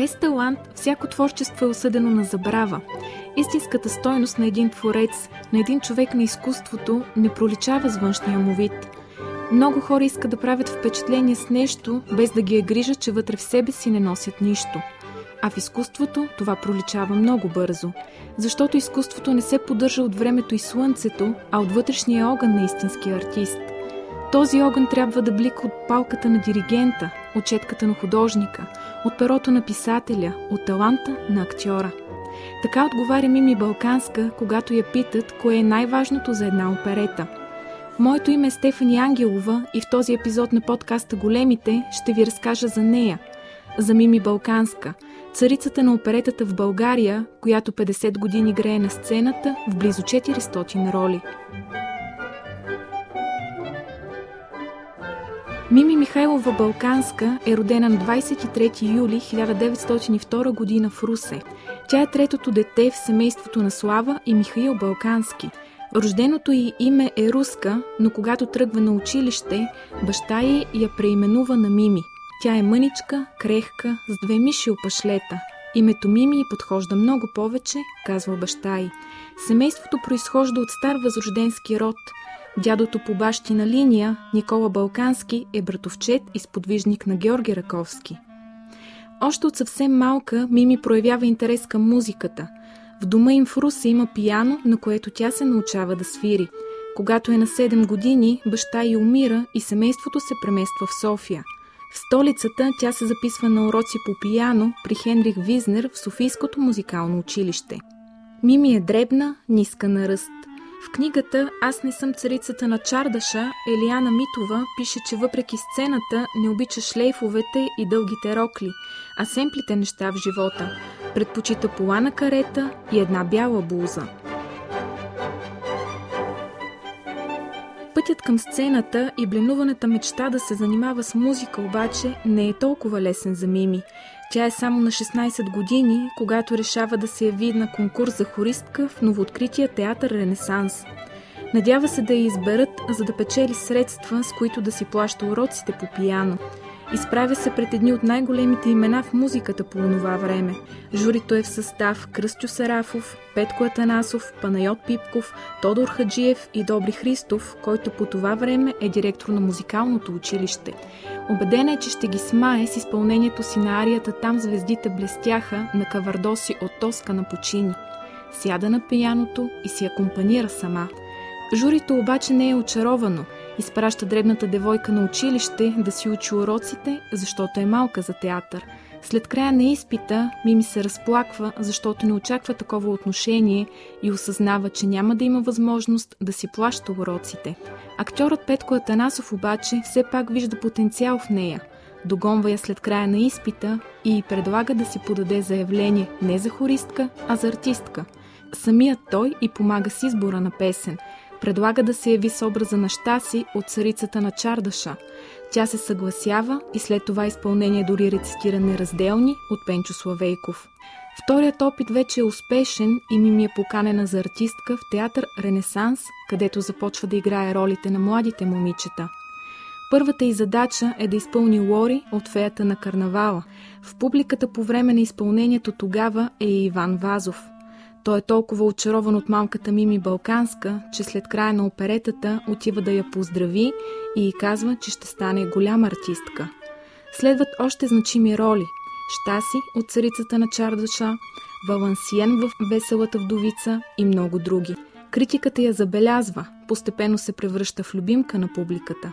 Без талант всяко творчество е осъдено на забрава. Истинската стойност на един творец, на един човек на изкуството не проличава с външния му вид. Много хора искат да правят впечатление с нещо, без да ги е грижа, че вътре в себе си не носят нищо. А в изкуството това проличава много бързо, защото изкуството не се поддържа от времето и слънцето, а от вътрешния огън на истинския артист. Този огън трябва да блика от палката на диригента, от четката на художника, от перото на писателя, от таланта на актьора. Така отговаря Мими Балканска, когато я питат кое е най-важното за една оперета. Моето име е Стефани Ангелова и в този епизод на подкаста Големите ще ви разкажа за нея, за Мими Балканска, царицата на оперетата в България, която 50 години грее на сцената в близо 400 роли. Мими Михайлова Балканска е родена на 23 юли 1902 година в Русе. Тя е третото дете в семейството на Слава и Михаил Балкански. Рожденото й име е Руска, но когато тръгва на училище, баща й я преименува на Мими. Тя е мъничка, крехка, с две миши опашлета. Името Мими подхожда много повече, казва баща й. Семейството произхожда от стар възрожденски род – Дядото по бащина линия, Никола Балкански, е братовчет и сподвижник на Георги Раковски. Още от съвсем малка Мими проявява интерес към музиката. В дома им в Руса има пияно, на което тя се научава да свири. Когато е на 7 години, баща й умира и семейството се премества в София. В столицата тя се записва на уроци по пияно при Хенрих Визнер в Софийското музикално училище. Мими е дребна, ниска на ръст. В книгата Аз не съм царицата на Чардаша, Елиана Митова пише, че въпреки сцената не обича шлейфовете и дългите рокли, а семплите неща в живота. Предпочита полана карета и една бяла блуза. Пътят към сцената и бленуваната мечта да се занимава с музика обаче не е толкова лесен за Мими. Тя е само на 16 години, когато решава да се яви на конкурс за хористка в новооткрития театър Ренесанс. Надява се да я изберат, за да печели средства, с които да си плаща уроците по пияно – Изправя се пред едни от най-големите имена в музиката по онова време. Журито е в състав Кръстю Сарафов, Петко Атанасов, Панайот Пипков, Тодор Хаджиев и Добри Христов, който по това време е директор на музикалното училище. Обедена е, че ще ги смае с изпълнението си на арията «Там звездите блестяха» на кавардоси от Тоска на почини. Сяда на пияното и си акомпанира сама. Журито обаче не е очаровано – Изпраща дребната девойка на училище да си учи уроците, защото е малка за театър. След края на изпита Мими се разплаква, защото не очаква такова отношение и осъзнава, че няма да има възможност да си плаща уроците. Актьорът Петко Атанасов обаче все пак вижда потенциал в нея. Догонва я след края на изпита и предлага да си подаде заявление не за хористка, а за артистка. Самият той и помага с избора на песен – Предлага да се яви с образа на Штаси от царицата на Чардаша. Тя се съгласява и след това изпълнение дори рецитира неразделни от Пенчо Славейков. Вторият опит вече е успешен и ми ми е поканена за артистка в театър Ренесанс, където започва да играе ролите на младите момичета. Първата й задача е да изпълни Лори от феята на карнавала. В публиката по време на изпълнението тогава е и Иван Вазов – той е толкова очарован от малката Мими Балканска, че след края на оперетата отива да я поздрави и й казва, че ще стане голяма артистка. Следват още значими роли. Штаси от царицата на Чардаша, Валансиен в Веселата вдовица и много други. Критиката я забелязва, постепенно се превръща в любимка на публиката.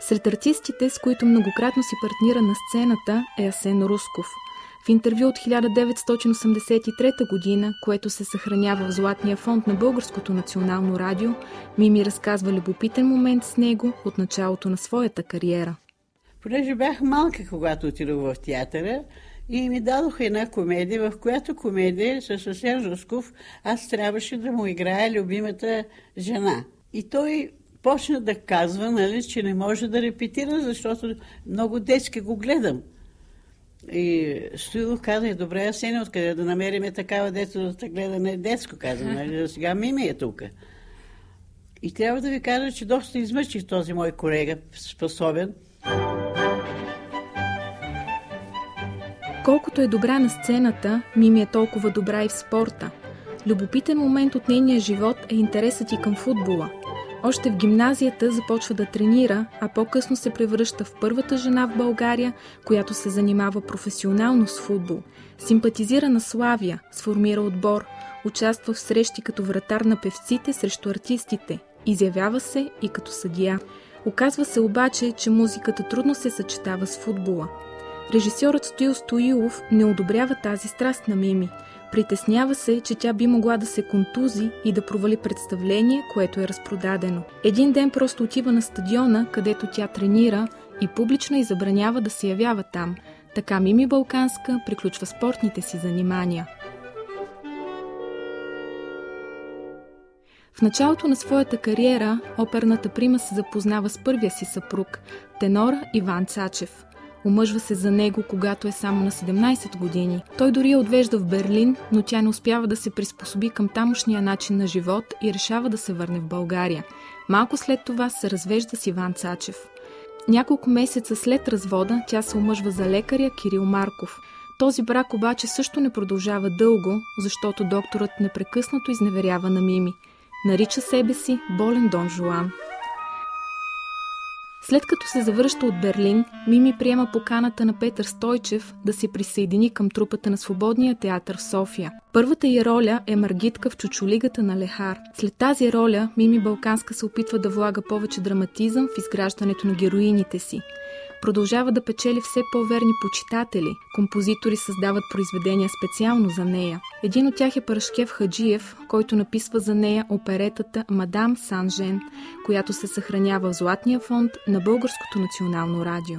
Сред артистите, с които многократно си партнира на сцената е Асен Русков – в интервю от 1983 година, което се съхранява в Златния фонд на Българското национално радио, Мими разказва любопитен момент с него от началото на своята кариера. Понеже бях малка, когато отидох в театъра, и ми дадоха една комедия, в която комедия с Асен Русков аз трябваше да му играя любимата жена. И той почна да казва, нали, че не може да репетира, защото много детски го гледам. И Стоилов каза, добре, Асене, откъде да намерим такава дето да те гледа на детско, каза, нали, сега Мими е тук. И трябва да ви кажа, че доста измъчих този мой колега, способен. Както е добра на сцената, Мими е толкова добра и в спорта. Любопитен момент от нейния живот е интересът и към футбола. Още в гимназията започва да тренира, а по-късно се превръща в първата жена в България, която се занимава професионално с футбол. Симпатизира на Славия, сформира отбор, участва в срещи като вратар на певците срещу артистите, изявява се и като съдия. Оказва се обаче, че музиката трудно се съчетава с футбола. Режисьорът Стоил Стоилов не одобрява тази страст на Мими. Притеснява се, че тя би могла да се контузи и да провали представление, което е разпродадено. Един ден просто отива на стадиона, където тя тренира и публично и забранява да се явява там. Така Мими Балканска приключва спортните си занимания. В началото на своята кариера оперната прима се запознава с първия си съпруг, тенор Иван Цачев. Омъжва се за него, когато е само на 17 години. Той дори я отвежда в Берлин, но тя не успява да се приспособи към тамошния начин на живот и решава да се върне в България. Малко след това се развежда с Иван Цачев. Няколко месеца след развода тя се омъжва за лекаря Кирил Марков. Този брак обаче също не продължава дълго, защото докторът непрекъснато изневерява на Мими – Нарича себе си болен Дон Жуан. След като се завръща от Берлин, Мими приема поканата на Петър Стойчев да се присъедини към трупата на Свободния театър в София. Първата й роля е Маргитка в Чучулигата на Лехар. След тази роля Мими Балканска се опитва да влага повече драматизъм в изграждането на героините си продължава да печели все по-верни почитатели. Композитори създават произведения специално за нея. Един от тях е Парашкев Хаджиев, който написва за нея оперетата Мадам Сан-Жен, която се съхранява в Златния фонд на Българското национално радио.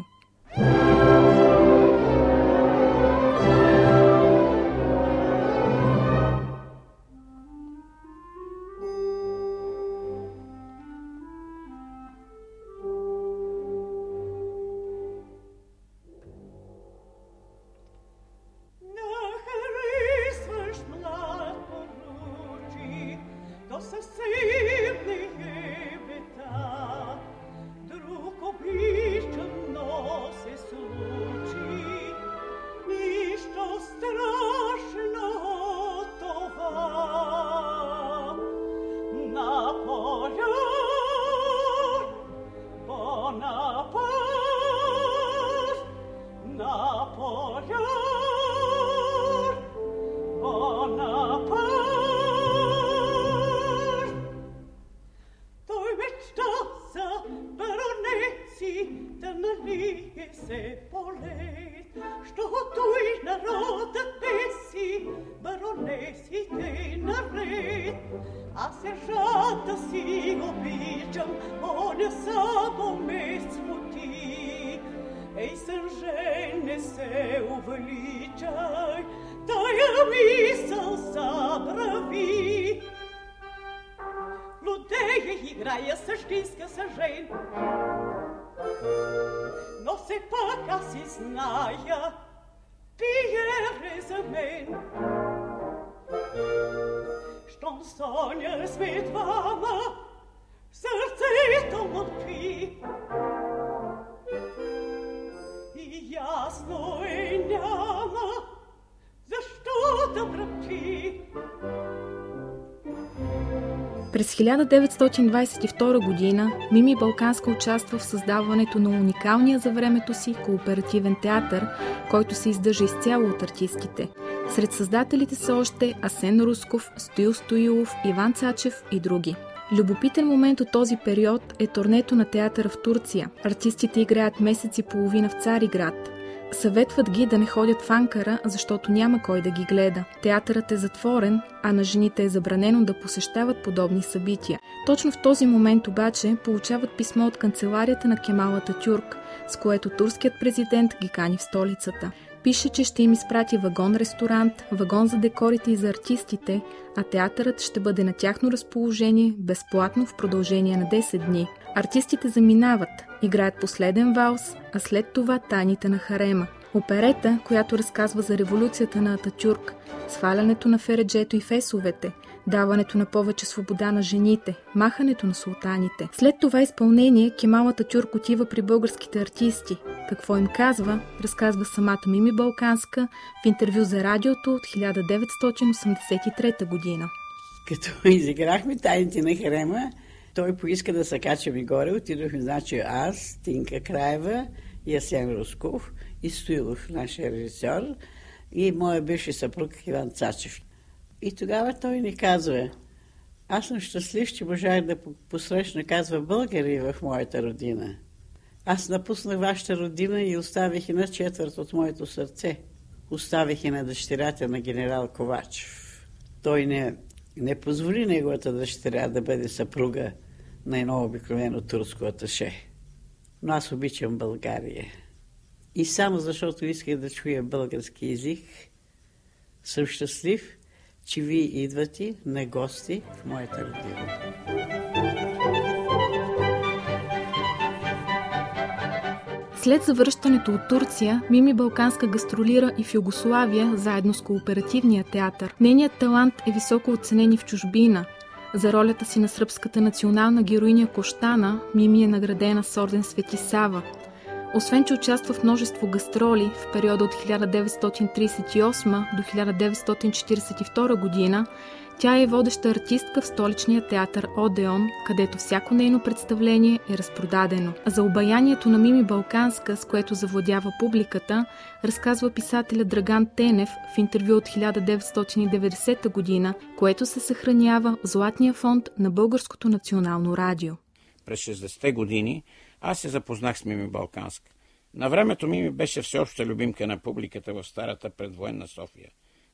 gitten lege sepolet, sto tui na roda pessi, baronesi te na ret, a serjata sigo bicham, on sabo me smuti, ei serjene se uvličaj, taja misel zabravi, Лудея играя саждинска сажень. No se paka si znaja, pije rezemen. Što sonje svet vama, srce i to molpi. I jasno i njama, zašto dobro ti? През 1922 година Мими Балканска участва в създаването на уникалния за времето си кооперативен театър, който се издържа изцяло от артистките. Сред създателите са още Асен Русков, Стоил Стоилов, Иван Цачев и други. Любопитен момент от този период е турнето на театъра в Турция. Артистите играят месец и половина в Цариград – Съветват ги да не ходят в Анкара, защото няма кой да ги гледа. Театърът е затворен, а на жените е забранено да посещават подобни събития. Точно в този момент обаче получават писмо от канцеларията на Кемалата Тюрк, с което турският президент ги кани в столицата. Пише, че ще им изпрати вагон-ресторант, вагон за декорите и за артистите, а театърът ще бъде на тяхно разположение безплатно в продължение на 10 дни. Артистите заминават, играят последен валс, а след това таните на Харема. Оперета, която разказва за революцията на Ататюрк, свалянето на Фереджето и фесовете, даването на повече свобода на жените, махането на султаните. След това изпълнение Кемал Ататюрк отива при българските артисти. Какво им казва, разказва самата Мими Балканска в интервю за радиото от 1983 година. Като изиграхме тайните на Хрема, той поиска да се качаме горе. Отидохме, значи аз, Тинка Краева, Ясен Русков и Стоилов, нашия режисьор, и моя бивши съпруг Иван Цачев. И тогава той ни казва, аз съм щастлив, че можах да посрещна, казва, българи в моята родина. Аз напуснах вашата родина и оставих и на четвърт от моето сърце. Оставих и на дъщерята на генерал Ковачев. Той не, не позволи неговата дъщеря да бъде съпруга на едно обикновено турско аташе. Но аз обичам България. И само защото исках да чуя български язик, съм щастлив, че вие идвате на гости в моята родина. След завръщането от Турция, Мими Балканска гастролира и в Югославия, заедно с кооперативния театър. Нейният талант е високо оценен и в чужбина. За ролята си на сръбската национална героиня Коштана, Мими е наградена с орден Свети Сава – освен, че участва в множество гастроли в периода от 1938 до 1942 година, тя е водеща артистка в столичния театър Одеон, където всяко нейно представление е разпродадено. За обаянието на Мими Балканска, с което завладява публиката, разказва писателя Драган Тенев в интервю от 1990 година, което се съхранява в Златния фонд на Българското национално радио. През 60-те години аз се запознах с Мими Балканска. На времето Мими беше всеобща любимка на публиката в старата предвоенна София.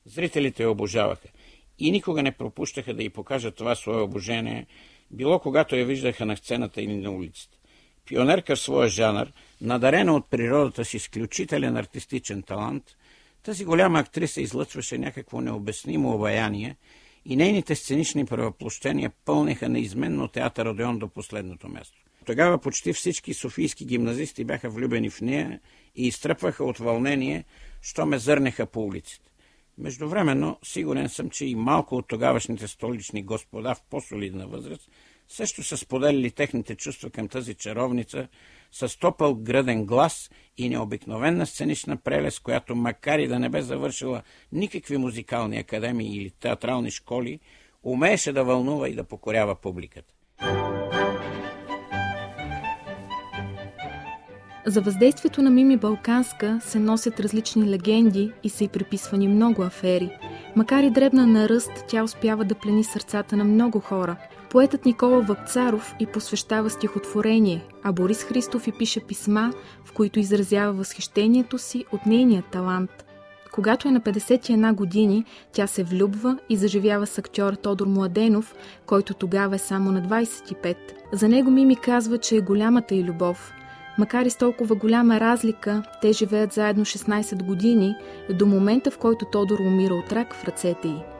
Зрителите я обожаваха и никога не пропущаха да й покажат това свое обожение, било когато я виждаха на сцената или на улицата. Пионерка в своя жанр, надарена от природата с изключителен артистичен талант, тази голяма актриса излъчваше някакво необяснимо обаяние и нейните сценични правоплощения пълнеха неизменно театър Одеон до последното място. Тогава почти всички софийски гимназисти бяха влюбени в нея и изтръпваха от вълнение, що ме зърнеха по улиците. Междувременно, сигурен съм, че и малко от тогавашните столични господа в по-солидна възраст също са споделили техните чувства към тази чаровница с топъл гръден глас и необикновена сценична прелест, която макар и да не бе завършила никакви музикални академии или театрални школи, умееше да вълнува и да покорява публиката. За въздействието на Мими Балканска се носят различни легенди и са й приписвани много афери. Макар и дребна на ръст, тя успява да плени сърцата на много хора. Поетът Никола Вакцаров и посвещава стихотворение, а Борис Христов и пише писма, в които изразява възхищението си от нейния талант. Когато е на 51 години, тя се влюбва и заживява с актьор Тодор Младенов, който тогава е само на 25. За него Мими казва, че е голямата й любов – Макар и с толкова голяма разлика, те живеят заедно 16 години до момента, в който Тодор умира от рак в ръцете й.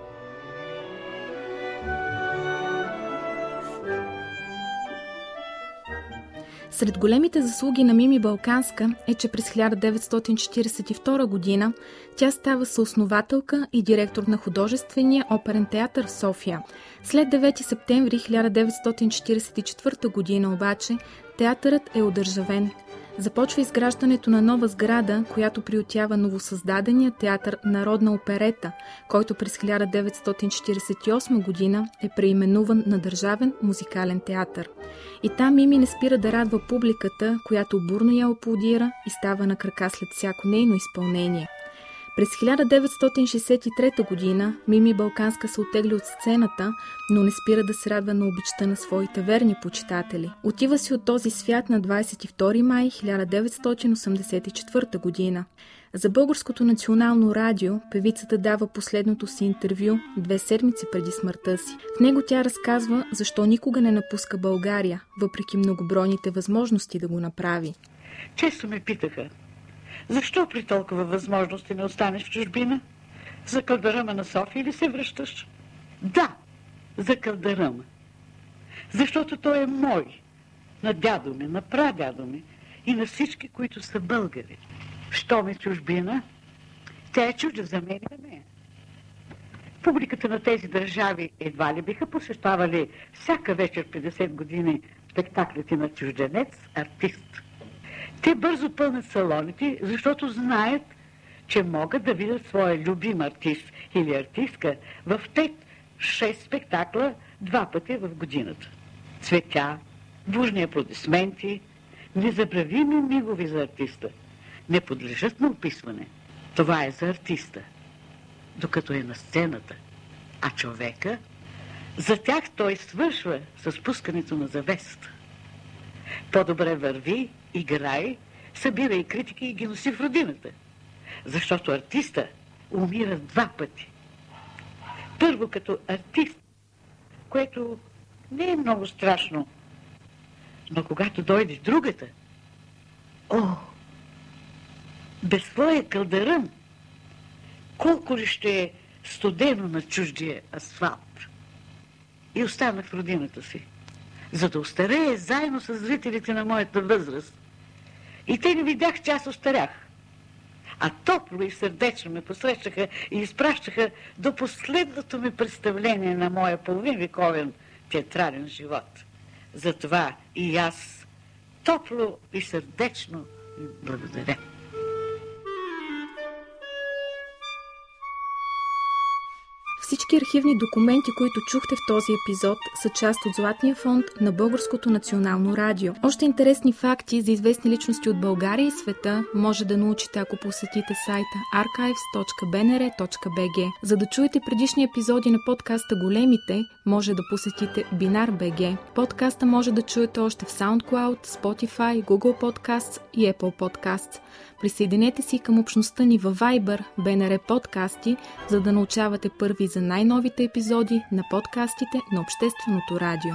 Сред големите заслуги на Мими Балканска е, че през 1942 година тя става съоснователка и директор на художествения оперен театър в София. След 9 септември 1944 година обаче театърът е одържавен. Започва изграждането на нова сграда, която приютява новосъздадения театър Народна оперета, който през 1948 година е преименуван на Държавен музикален театър. И там Мими не спира да радва публиката, която бурно я аплодира и става на крака след всяко нейно изпълнение – през 1963 година Мими Балканска се отегли от сцената, но не спира да се радва на обичта на своите верни почитатели. Отива си от този свят на 22 май 1984 година. За Българското национално радио певицата дава последното си интервю две седмици преди смъртта си. В него тя разказва защо никога не напуска България, въпреки многобройните възможности да го направи. Често ме питаха, защо при толкова възможности не останеш в чужбина? За кълдаръма на София или се връщаш? Да, за кълдаръма. Защото той е мой, на дядо ми, на прадядо ми и на всички, които са българи. Що ми чужбина? Тя е чужда за мен и за мен. Публиката на тези държави едва ли биха посещавали всяка вечер 50 години спектаклите на чужденец, артист. Те бързо пълнят салоните, защото знаят, че могат да видят своя любим артист или артистка в 5-6 спектакла два пъти в годината. Цветя, бурни аплодисменти, незабравими мигови за артиста. Не подлежат на описване. Това е за артиста, докато е на сцената. А човека, за тях той свършва с пускането на завеста. По-добре върви, играй, събира и критики и ги носи в родината. Защото артиста умира два пъти. Първо като артист, което не е много страшно, но когато дойде другата, о, без своя кълдарън, колко ли ще е студено на чуждия асфалт. И останах в родината си, за да остарея заедно с зрителите на моята възраст. И те не видях, че аз остарях. А топло и сърдечно ме посрещаха и изпращаха до последното ми представление на моя половин вековен театрален живот. Затова и аз топло и сърдечно благодаря. Всички архивни документи, които чухте в този епизод, са част от Златния фонд на Българското национално радио. Още интересни факти за известни личности от България и света може да научите, ако посетите сайта archives.bnr.bg. За да чуете предишни епизоди на подкаста Големите, може да посетите Binar.bg. Подкаста може да чуете още в SoundCloud, Spotify, Google Podcasts и Apple Podcasts. Присъединете си към общността ни във Viber, BNR подкасти, за да научавате първи за най-новите епизоди на подкастите на Общественото радио.